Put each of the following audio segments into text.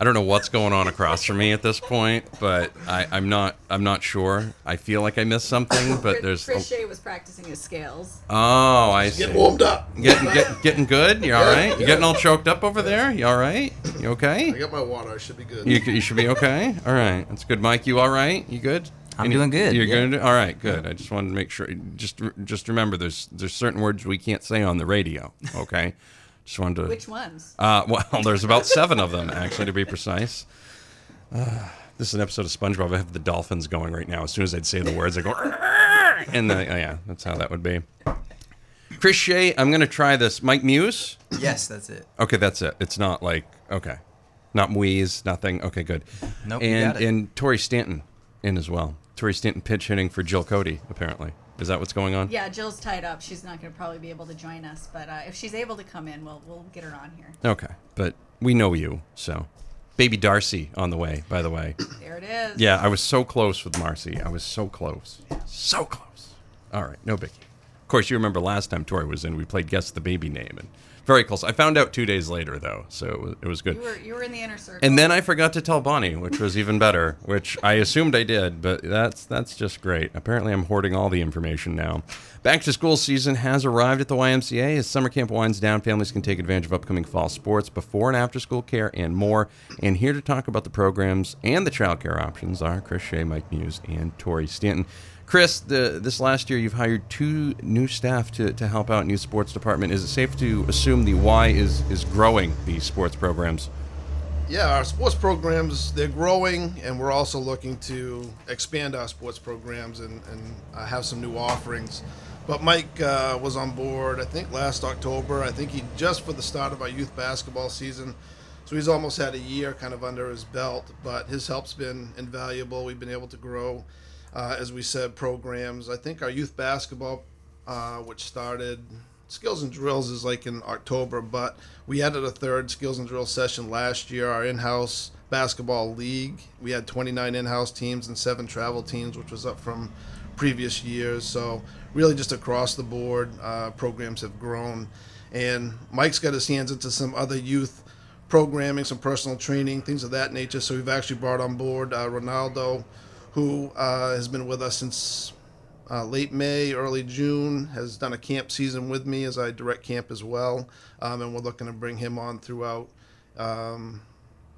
I don't know what's going on across from me at this point, but I, I'm not. I'm not sure. I feel like I missed something, but there's. Chris Shea was practicing his scales. Oh, I see. Getting warmed up. Getting get, getting good. You all right? You getting all choked up over there? You all right? You okay? I got my water. I should be good. You, you should be okay. All right, that's good. Mike, you all right? You good? I'm Any- doing good, You're yeah. good. All right, good. I just wanted to make sure. Just just remember, there's there's certain words we can't say on the radio. Okay. Just wanted to. Which ones? Uh, well, there's about seven of them, actually, to be precise. Uh, this is an episode of SpongeBob. I have the dolphins going right now. As soon as I'd say the words, I go, and the, oh, yeah, that's how that would be. Chris Shea, I'm going to try this. Mike Muise? Yes, that's it. Okay, that's it. It's not like, okay. Not Wheeze, nothing. Okay, good. Nope, you and, got it. and Tori Stanton in as well. Tori Stanton pitch hitting for Jill Cody, apparently. Is that what's going on? Yeah, Jill's tied up. She's not going to probably be able to join us, but uh, if she's able to come in, we'll we'll get her on here. Okay, but we know you, so. Baby Darcy on the way, by the way. There it is. Yeah, I was so close with Marcy. I was so close. So close. All right, no biggie. Of course, you remember last time Tori was in, we played Guess the Baby Name. and Very close. I found out two days later, though, so it was, it was good. You were you were in the inner circle. And then I forgot to tell Bonnie, which was even better, which I assumed I did, but that's that's just great. Apparently, I'm hoarding all the information now. Back to school season has arrived at the YMCA. As summer camp winds down, families can take advantage of upcoming fall sports, before and after school care, and more. And here to talk about the programs and the childcare options are Chris Shea, Mike Muise, and Tori Stanton. Chris, the, this last year you've hired two new staff to, to help out in youth sports department. Is it safe to assume the Y is is growing the sports programs? Yeah, our sports programs they're growing, and we're also looking to expand our sports programs and and uh, have some new offerings. But Mike uh, was on board, I think, last October. I think he just for the start of our youth basketball season. So he's almost had a year kind of under his belt, but his help's been invaluable. We've been able to grow, uh, as we said, programs. I think our youth basketball, uh, which started skills and drills, is like in October, but we added a third skills and drill session last year. Our in-house basketball league, we had 29 in-house teams and seven travel teams, which was up from previous years. So really, just across the board, uh, programs have grown. And Mike's got his hands into some other youth programming, some personal training, things of that nature. So we've actually brought on board uh, Ronaldo, who uh, has been with us since uh, late May, early June, has done a camp season with me as I direct camp as well. Um, and we're looking to bring him on throughout, um,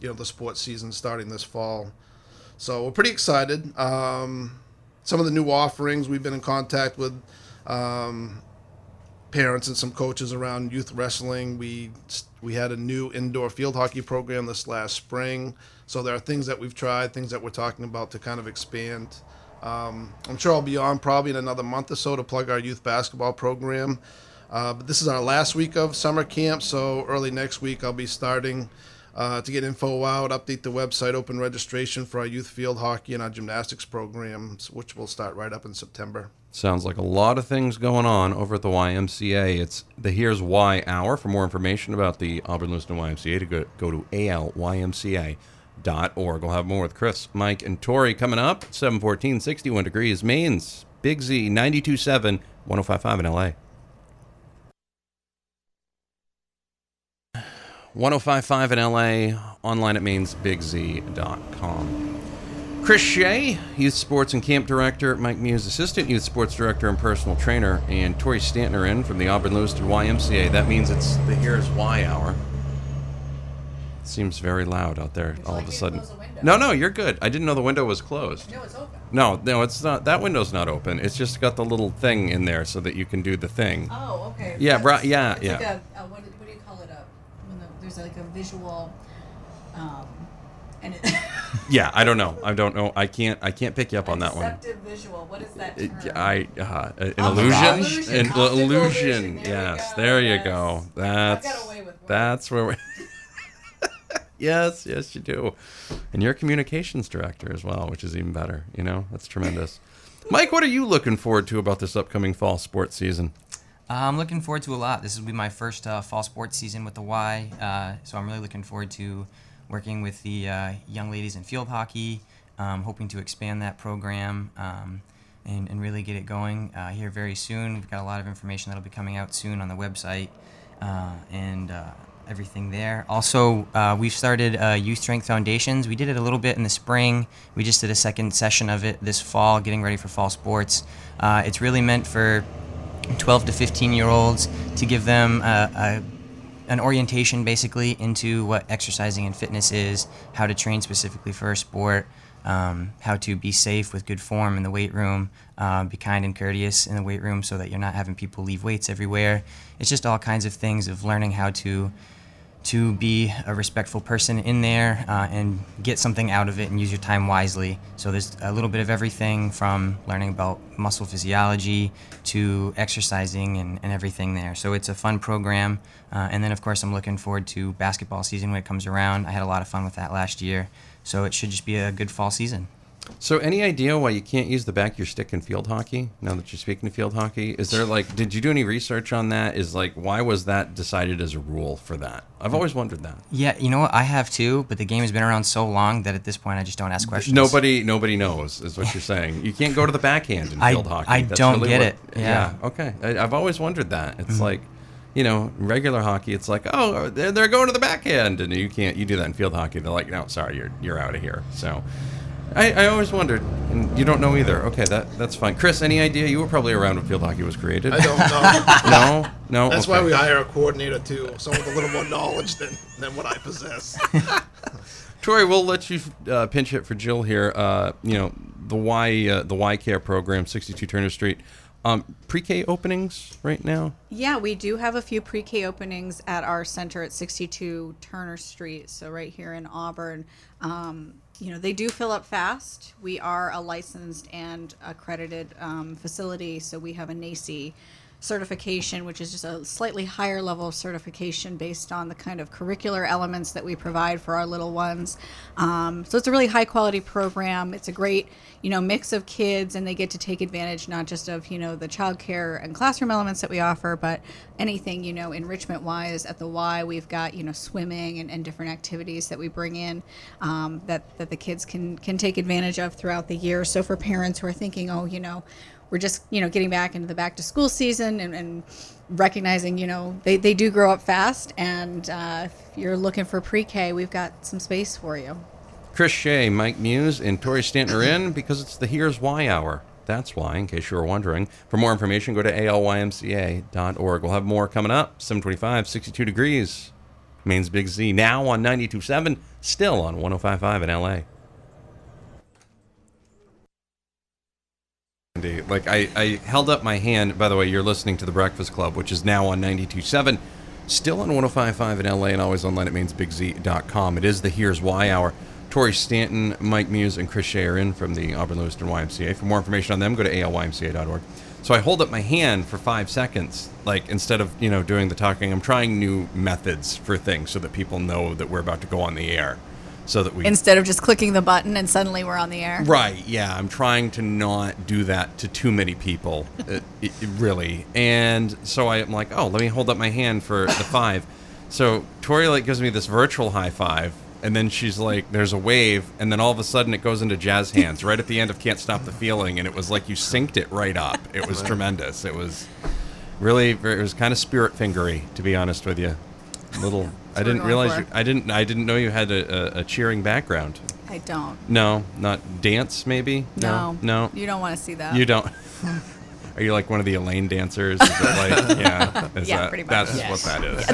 you know, the sports season starting this fall. So we're pretty excited. Um, some of the new offerings we've been in contact with um, parents and some coaches around youth wrestling. We we had a new indoor field hockey program this last spring. So there are things that we've tried, things that we're talking about to kind of expand. Um, I'm sure I'll be on probably in another month or so to plug our youth basketball program. Uh, but this is our last week of summer camp, so early next week I'll be starting uh, to get info out, update the website, open registration for our youth field hockey and our gymnastics programs, which will start right up in September. Sounds like a lot of things going on over at the YMCA. It's the Here's Y Hour. For more information about the Auburn Lewiston YMCA, to go, go to alymca.org. We'll have more with Chris, Mike, and Tori coming up. 714, 61 degrees. Maine's Big Z, 92.7, 105.5 in LA. 1055 in LA, online at mainsbigz.com. Chris Shea, Youth Sports and Camp Director, Mike Muise, Assistant Youth Sports Director and Personal Trainer, and Tori Stanton in from the Auburn Lewiston YMCA. That means it's the Here's Y Hour. Seems very loud out there all of a sudden. No, no, you're good. I didn't know the window was closed. No, it's open. No, no, it's not. That window's not open. It's just got the little thing in there so that you can do the thing. Oh, okay. Yeah, That's- bri- yeah, yeah. Like a, a, what, do- what do you call it? A, when the, there's like a visual, um, and it, Yeah, I don't know. I don't know. I can't. I can't pick you up on that one. visual. What is that term? I uh, an Optical illusion, illusion. an illusion. illusion. There Yes, there you Yes. go. That's got away with that's where we. Yes, yes, you do. And you're a communications director as well, which is even better. You know, that's tremendous. Mike, what are you looking forward to about this upcoming fall sports season? Uh, I'm looking forward to a lot. This will be my first uh, fall sports season with the Y, uh, so I'm really looking forward to working with the uh, young ladies in field hockey, um, hoping to expand that program um, and, and really get it going uh, here very soon. We've got a lot of information that'll be coming out soon on the website uh, and everything there. Also, we've started Youth Strength Foundations. We did it a little bit in the spring. We just did a second session of it this fall, getting ready for fall sports. it's really meant for 12 to 15 year olds to give them a, a, an orientation basically into what exercising and fitness is, how to train specifically for a sport, um, how to be safe with good form in the weight room, uh, be kind and courteous in the weight room so that you're not having people leave weights everywhere. It's just all kinds of things of learning how to to be a respectful person in there uh, and get something out of it and use your time wisely. So there's a little bit of everything from learning about muscle physiology to exercising and, and everything there. So it's a fun program. Uh, and then, of course, I'm looking forward to basketball season when it comes around. I had a lot of fun with that last year. So it should just be a good fall season. So, any idea why you can't use the back of your stick in field hockey? Now that you're speaking to field hockey, is there like, did you do any research on that? Is like, why was that decided as a rule for that? I've always wondered that. Yeah, you know what? I have too, but the game has been around so long that at this point I just don't ask questions. Nobody, nobody knows, is what you're saying. You can't go to the backhand in field I, hockey. I That's don't really get what- it. Yeah. Okay. I, I've always wondered that. It's Mhm. like, you know, regular hockey. It's like, oh, they're, they're going to the backhand, and you can't. You do that in field hockey. They're like, no, sorry, you're you're out of here. So. I, I always wondered, and you don't know either. Okay, that that's fine. Chris, any idea? You were probably around when field hockey was created. I don't know. no, no. That's okay. why we hire a coordinator too, someone with a little more knowledge than, than what I possess. Tori, we'll let you uh, pinch hit for Jill here. Uh, you know the Y uh, the Y Care program, 62 Turner Street. Um, pre-K openings right now. Yeah, we do have a few pre-K openings at our center at 62 Turner Street, so right here in Auburn. Um, you know, they do fill up fast. We are a licensed and accredited um, facility, so we have a NAEYC certification, which is just a slightly higher level of certification based on the kind of curricular elements that we provide for our little ones. Um, so it's a really high quality program. It's a great, you know, mix of kids, and they get to take advantage not just of you know the childcare and classroom elements that we offer, but anything you know enrichment wise at the Y. We've got you know swimming and, and different activities that we bring in um, that that the kids can can take advantage of throughout the year. So for parents who are thinking, oh, you know we're just you know getting back into the back to school season and, and recognizing you know they, they do grow up fast and uh, if you're looking for pre-k we've got some space for you Chris Shea, Mike Muise, and Tori Stanton are in because it's the Here's Y Hour. That's why, in case you were wondering. For more information, go to alymca.org. We'll have more coming up. 725, 62 degrees. Maine's Big Z now on 92.7, still on 105.5 in LA. Indeed. Like I, I held up my hand. By the way, you're listening to the Breakfast Club, which is now on 92.7, still on 105.5 in LA, and always online at mainsbigz.com. It is the Here's Y Hour. Tori Stanton, Mike Muise, and Chris Shea are in from the Auburn Lewiston YMCA. For more information on them, go to alymca.org. So I hold up my hand for five seconds, like instead of you know doing the talking. I'm trying new methods for things so that people know that we're about to go on the air, so that we Instead of just clicking the button and suddenly we're on the air. Right. Yeah. I'm trying to not do that to too many people, uh, it, it, really. And so I'm like, oh, let me hold up my hand for the five. So Tori like gives me this virtual high five, and then she's like, "There's a wave," and then all of a sudden it goes into jazz hands right at the end of "Can't Stop the Feeling," and it was like you synced it right up. It was tremendous. It was really, it was kind of spirit fingery, to be honest with you. Little, I didn't realize you, I didn't, I didn't know you had a, a, a cheering background. I don't. No, not dance, maybe. No. no, You don't want to see that. You don't. Are you like one of the Elaine dancers? Is it like, yeah, is Yeah, that, pretty much. That's Yes. what that is.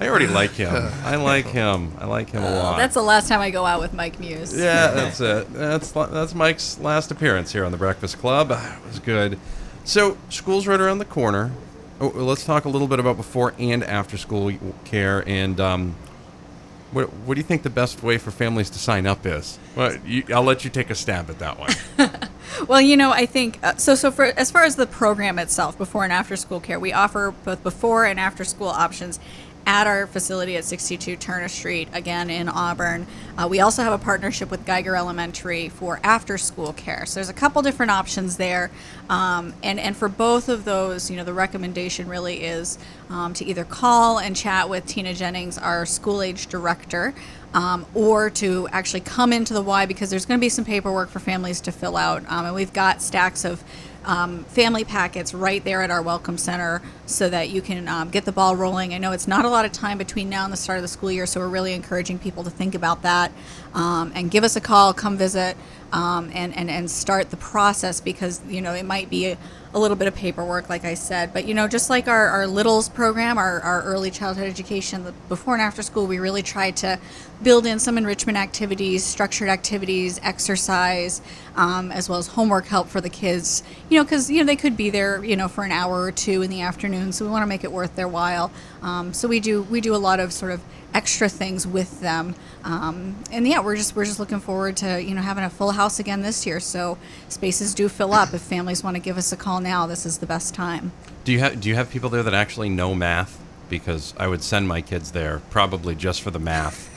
I already like him. I like him. I like him a uh, lot. That's the last time I go out with Mike Muise. yeah, that's it. That's that's Mike's last appearance here on the Breakfast Club. It was good. So school's right around the corner. Oh, let's talk a little bit about before and after school care and um, what what do you think the best way for families to sign up is? Well, you, I'll let you take a stab at that one. Well, you know, I think uh, so. So for as far as the program itself, before and after school care, we offer both before and after school options at our facility at 62 Turner Street, again in Auburn. Uh, we also have a partnership with Geiger Elementary for after school care. So there's a couple different options there. Um, and, and for both of those, you know, the recommendation really is um, to either call and chat with Tina Jennings, our school age director, um, or to actually come into the Y because there's going to be some paperwork for families to fill out. Um, and we've got stacks of um, family packets right there at our welcome center so that you can um, get the ball rolling. I know it's not a lot of time between now and the start of the school year, so we're really encouraging people to think about that um, and give us a call, come visit, um, and, and, and start the process because, you know, it might be a, a little bit of paperwork, like I said. But, you know, just like our, our Littles program, our, our early childhood education, the before and after school, we really tried to build in some enrichment activities, structured activities, exercise, um, as well as homework help for the kids. You know, because you know they could be there, you know, for an hour or two in the afternoon. So we want to make it worth their while. Um, so we do we do a lot of sort of extra things with them. Um, and yeah, we're just we're just looking forward to you know having a full house again this year. So spaces do fill up. If families want to give us a call now, this is the best time. Do you have Do you have people there that actually know math? Because I would send my kids there probably just for the math.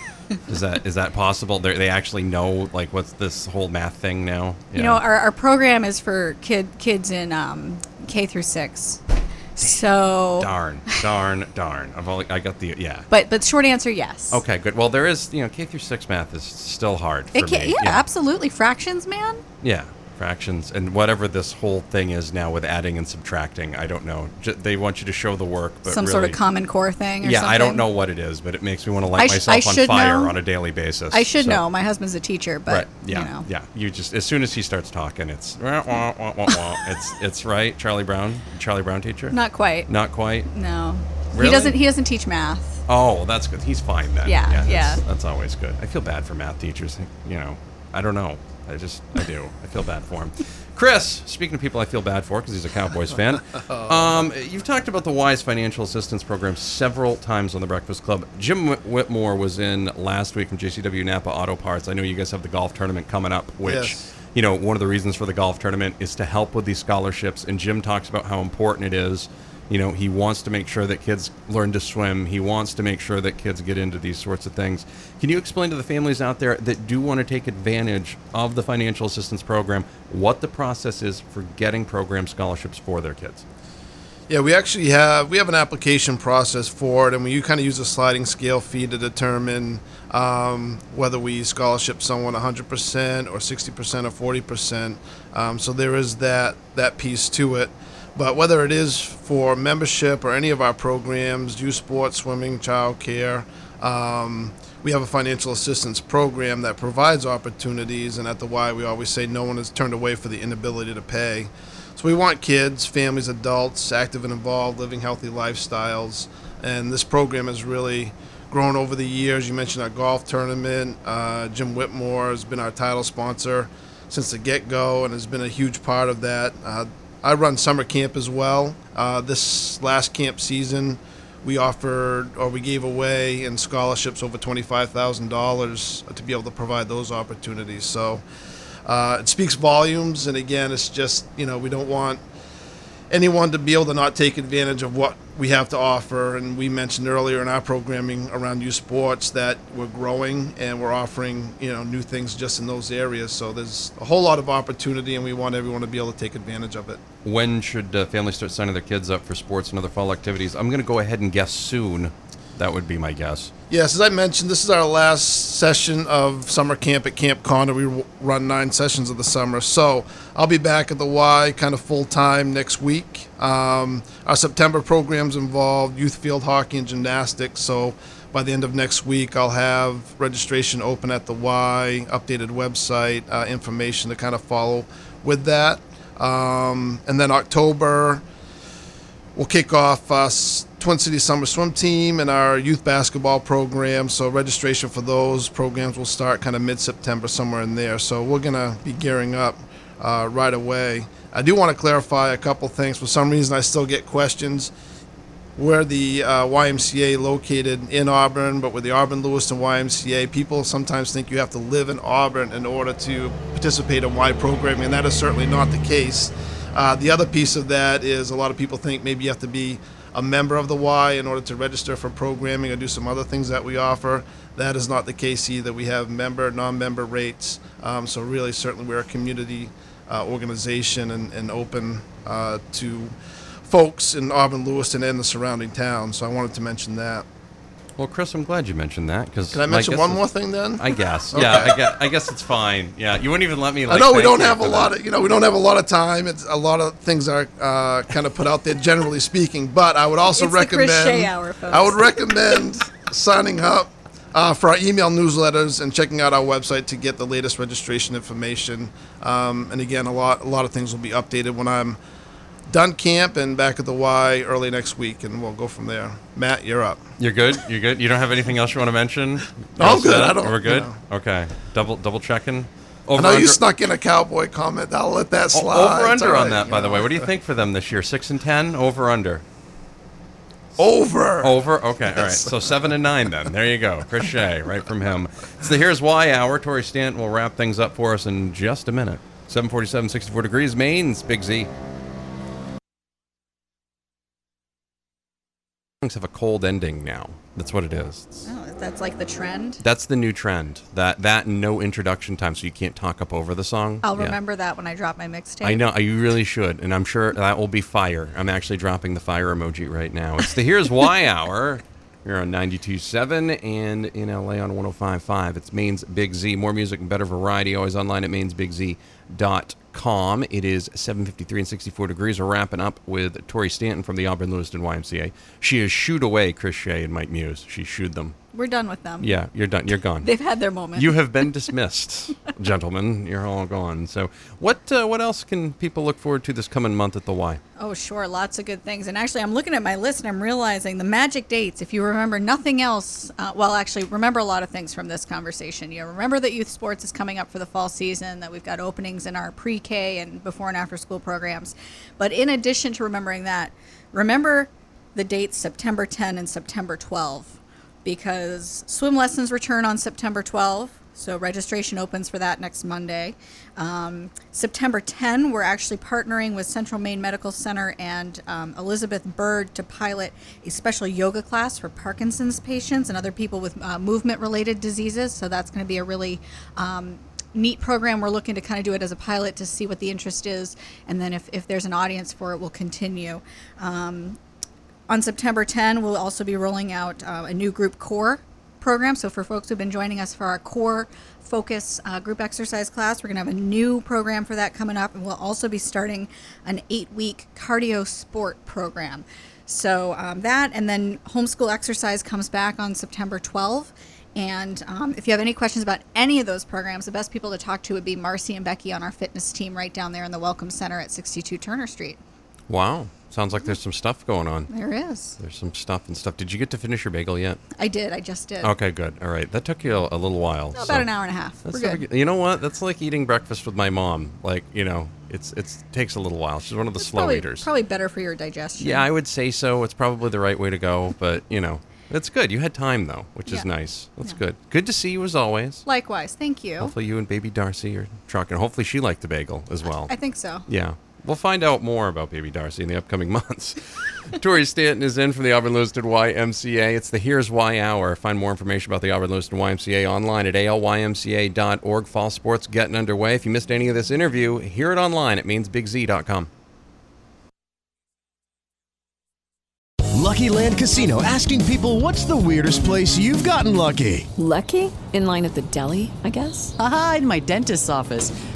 Is that is that possible? They're, they actually know like what's this whole math thing now? You know, our, our program is for kid kids in um, K through six. So darn, darn, darn. I've only I got the yeah. But but short answer, yes. Okay, good. Well, there is you know K through six math is still hard for It can, me. yeah, absolutely. Fractions, man. Yeah, fractions and whatever this whole thing is now with adding and subtracting. I don't know. J- they want you to show the work, but Some sort of common core thing. Or Yeah, I don't know what it is, but it makes me want to light sh- myself on fire know. on a daily basis. I should So- know. My husband's a teacher, but right. Yeah. you know. Yeah. You just as soon as he starts talking, it's wah, wah, wah, it's it's right. Charlie Brown, Charlie Brown teacher. Not quite. Not quite. No. Really? He doesn't. He doesn't teach math. Oh, that's good. He's fine then. Yeah, that's, yeah. That's always good. I feel bad for math teachers. You know, I don't know. I just, I do. I feel bad for him. Chris, speaking of people I feel bad for because he's a Cowboys fan, um, you've talked about the WISE Financial Assistance Program several times on the Breakfast Club. Jim Whitmore was in last week from JCW Napa Auto Parts. I know you guys have the golf tournament coming up, which Yes. you know, one of the reasons for the golf tournament is to help with these scholarships. And Jim talks about how important it is. You know, he wants to make sure that kids learn to swim. He wants to make sure that kids get into these sorts of things. Can you explain to the families out there that do want to take advantage of the financial assistance program what the process is for getting program scholarships for their kids? Yeah, we actually have we have an application process for it, and we kind of use a sliding scale fee to determine um, whether we scholarship someone 100% or 60% or 40%. Um, so there is that that piece to it. But whether it is for membership or any of our programs, youth sports, swimming, child care, um, we have a financial assistance program that provides opportunities. And at the Y, we always say no one is turned away for the inability to pay. So we want kids, families, adults, active and involved, living healthy lifestyles. And this program has really grown over the years. You mentioned our golf tournament. Uh, Jim Whitmore has been our title sponsor since the get go and has been a huge part of that. Uh, I run summer camp as well. Uh, this last camp season, we offered or we gave away in scholarships over $25,000 to be able to provide those opportunities. So uh, it speaks volumes. And again, it's just, you know, we don't want anyone to be able to not take advantage of what we have to offer. And we mentioned earlier in our programming around youth sports that we're growing and we're offering, you know, new things just in those areas. So there's a whole lot of opportunity, and we want everyone to be able to take advantage of it. When should uh, families start signing their kids up for sports and other fall activities? I'm going to go ahead and guess soon. That would be my guess. Yes, as I mentioned, this is our last session of summer camp at Camp Connor. We run nine sessions of the summer. So I'll be back at the Y kind of full time next week. Um, our September programs involve youth field hockey and gymnastics. So by the end of next week, I'll have registration open at the Y, updated website, uh, information to kind of follow with that. Um, and then October, we'll kick off uh, Twin Cities Summer Swim Team and our youth basketball program. So registration for those programs will start kind of mid-September, somewhere in there. So we're gonna be gearing up uh, right away. I do want to clarify a couple things. For some reason, I still get questions. We're the uh, YMCA located in Auburn, but with the Auburn Lewiston YMCA, people sometimes think you have to live in Auburn in order to participate in Y programming, and that is certainly not the case. Uh, the other piece of that is a lot of people think maybe you have to be a member of the Y in order to register for programming or do some other things that we offer. That is not the case either. We have member, non-member rates. Um, so really, certainly, we're a community uh, organization and, and open uh, to folks in Auburn, Lewiston, and in the surrounding towns. So I wanted to mention that. Well, Chris, I'm glad you mentioned that because Can I mention one more thing then? I guess. Okay. Yeah, I guess, I guess it's fine. Yeah, you wouldn't even let me. Like, I know we don't have a lot that. of you know we don't have a lot of time. It's a lot of things are uh, kind of put out there generally speaking. But I would also It's the Chris recommend Shea hour, folks. I would recommend signing up uh, for our email newsletters and checking out our website to get the latest registration information. Um, and again, a lot a lot of things will be updated when I'm done camp and back at the Y early next week, and we'll go from there. Matt, you're up. You're good. You're good. You don't have anything else you want to mention? I'm good. set? I don't- We're good. you know. Okay. Double double checking. I know you snuck in a cowboy comment. I'll let that slide. over under all on that, by the way. What do you think for them this year? Six and ten. Over under. Over. Over. Okay. All right. So seven and nine then. There you go. Chris Shea, right from him. It's the Here's Y hour. Tori Stanton will wrap things up for us in just a minute. 747, 64 degrees. Maine's Big Z. Things have a cold ending now. That's what it is. It's- Oh, that's like the trend. that's the new trend. That that no introduction time, so you can't talk up over the song. I'll Yeah. remember that when I drop my mixtape. I know you really should, and I'm sure that will be fire. I'm actually dropping the fire emoji right now. It's the Here's Y Hour. You're on 92.7 and in LA on 105.5. It's Maine's Big Z. More music and better variety. Always online at mainsbigz.com. It is 7:53 and 64 degrees. We're wrapping up with Tori Stanton from the Auburn Lewiston YMCA. She has shooed away Chris Shea and Mike Muise. She shooed them. We're done with them. Yeah, you're done. You're gone. They've had their moment. You have been dismissed, gentlemen. You're all gone. So, what uh, what else can people look forward to this coming month at the Y? Oh, sure. Lots of good things. And actually, I'm looking at my list and I'm realizing the magic dates, if you remember nothing else, uh, well, actually, remember a lot of things from this conversation. You remember that youth sports is coming up for the fall season, that we've got openings in our pre K and before and after school programs. But in addition to remembering that, remember the dates September 10 and September 12 because swim lessons return on September 12. So registration opens for that next Monday. Um, September 10, we're actually partnering with Central Maine Medical Center and um, Elizabeth Bird to pilot a special yoga class for Parkinson's patients and other people with uh, movement-related diseases. So that's going to be a really um, neat program. We're looking to kind of do it as a pilot to see what the interest is, and then if, if there's an audience for it, we'll continue. Um, on September 10, we'll also be rolling out uh, a new group core program. So for folks who've been joining us for our core focus uh, group exercise class, we're going to have a new program for that coming up, and we'll also be starting an eight-week cardio sport program. So um, that, and then homeschool exercise comes back on September 12. And um, if you have any questions about any of those programs, the best people to talk to would be Marcy and Becky on our fitness team right down there in the Welcome Center at 62 Turner Street. Wow, sounds like there's some stuff going on. There is. There's some stuff and stuff. Did you get to finish your bagel yet? I did. I just did. Okay, good. All right, that took you a, a little while. About so- an hour and a half. That's We're good. You know what? That's like eating breakfast with my mom. Like you know, it's it's takes a little while. She's one of the It's slow probably, eaters. Probably better for your digestion. Yeah, I would say so. It's probably the right way to go, but you know, it's good. You had time though, which is Yeah. nice. That's Yeah. good. Good to see you as always. Likewise. Thank you. Hopefully, you and baby Darcy are trucking. Hopefully, she liked the bagel as well. I think so. Yeah. We'll find out more about baby Darcy in the upcoming months. Tori Stanton is in from the Auburn Lewiston YMCA. It's the Here's Y Hour. Find more information about the Auburn Lewiston YMCA online at alymca.org. Fall sports getting underway. If you missed any of this interview, hear it online at mainsbigz.com. Lucky Land Casino asking people what's the weirdest place you've gotten lucky? Lucky? In line at the deli, I guess? Haha, in my dentist's office.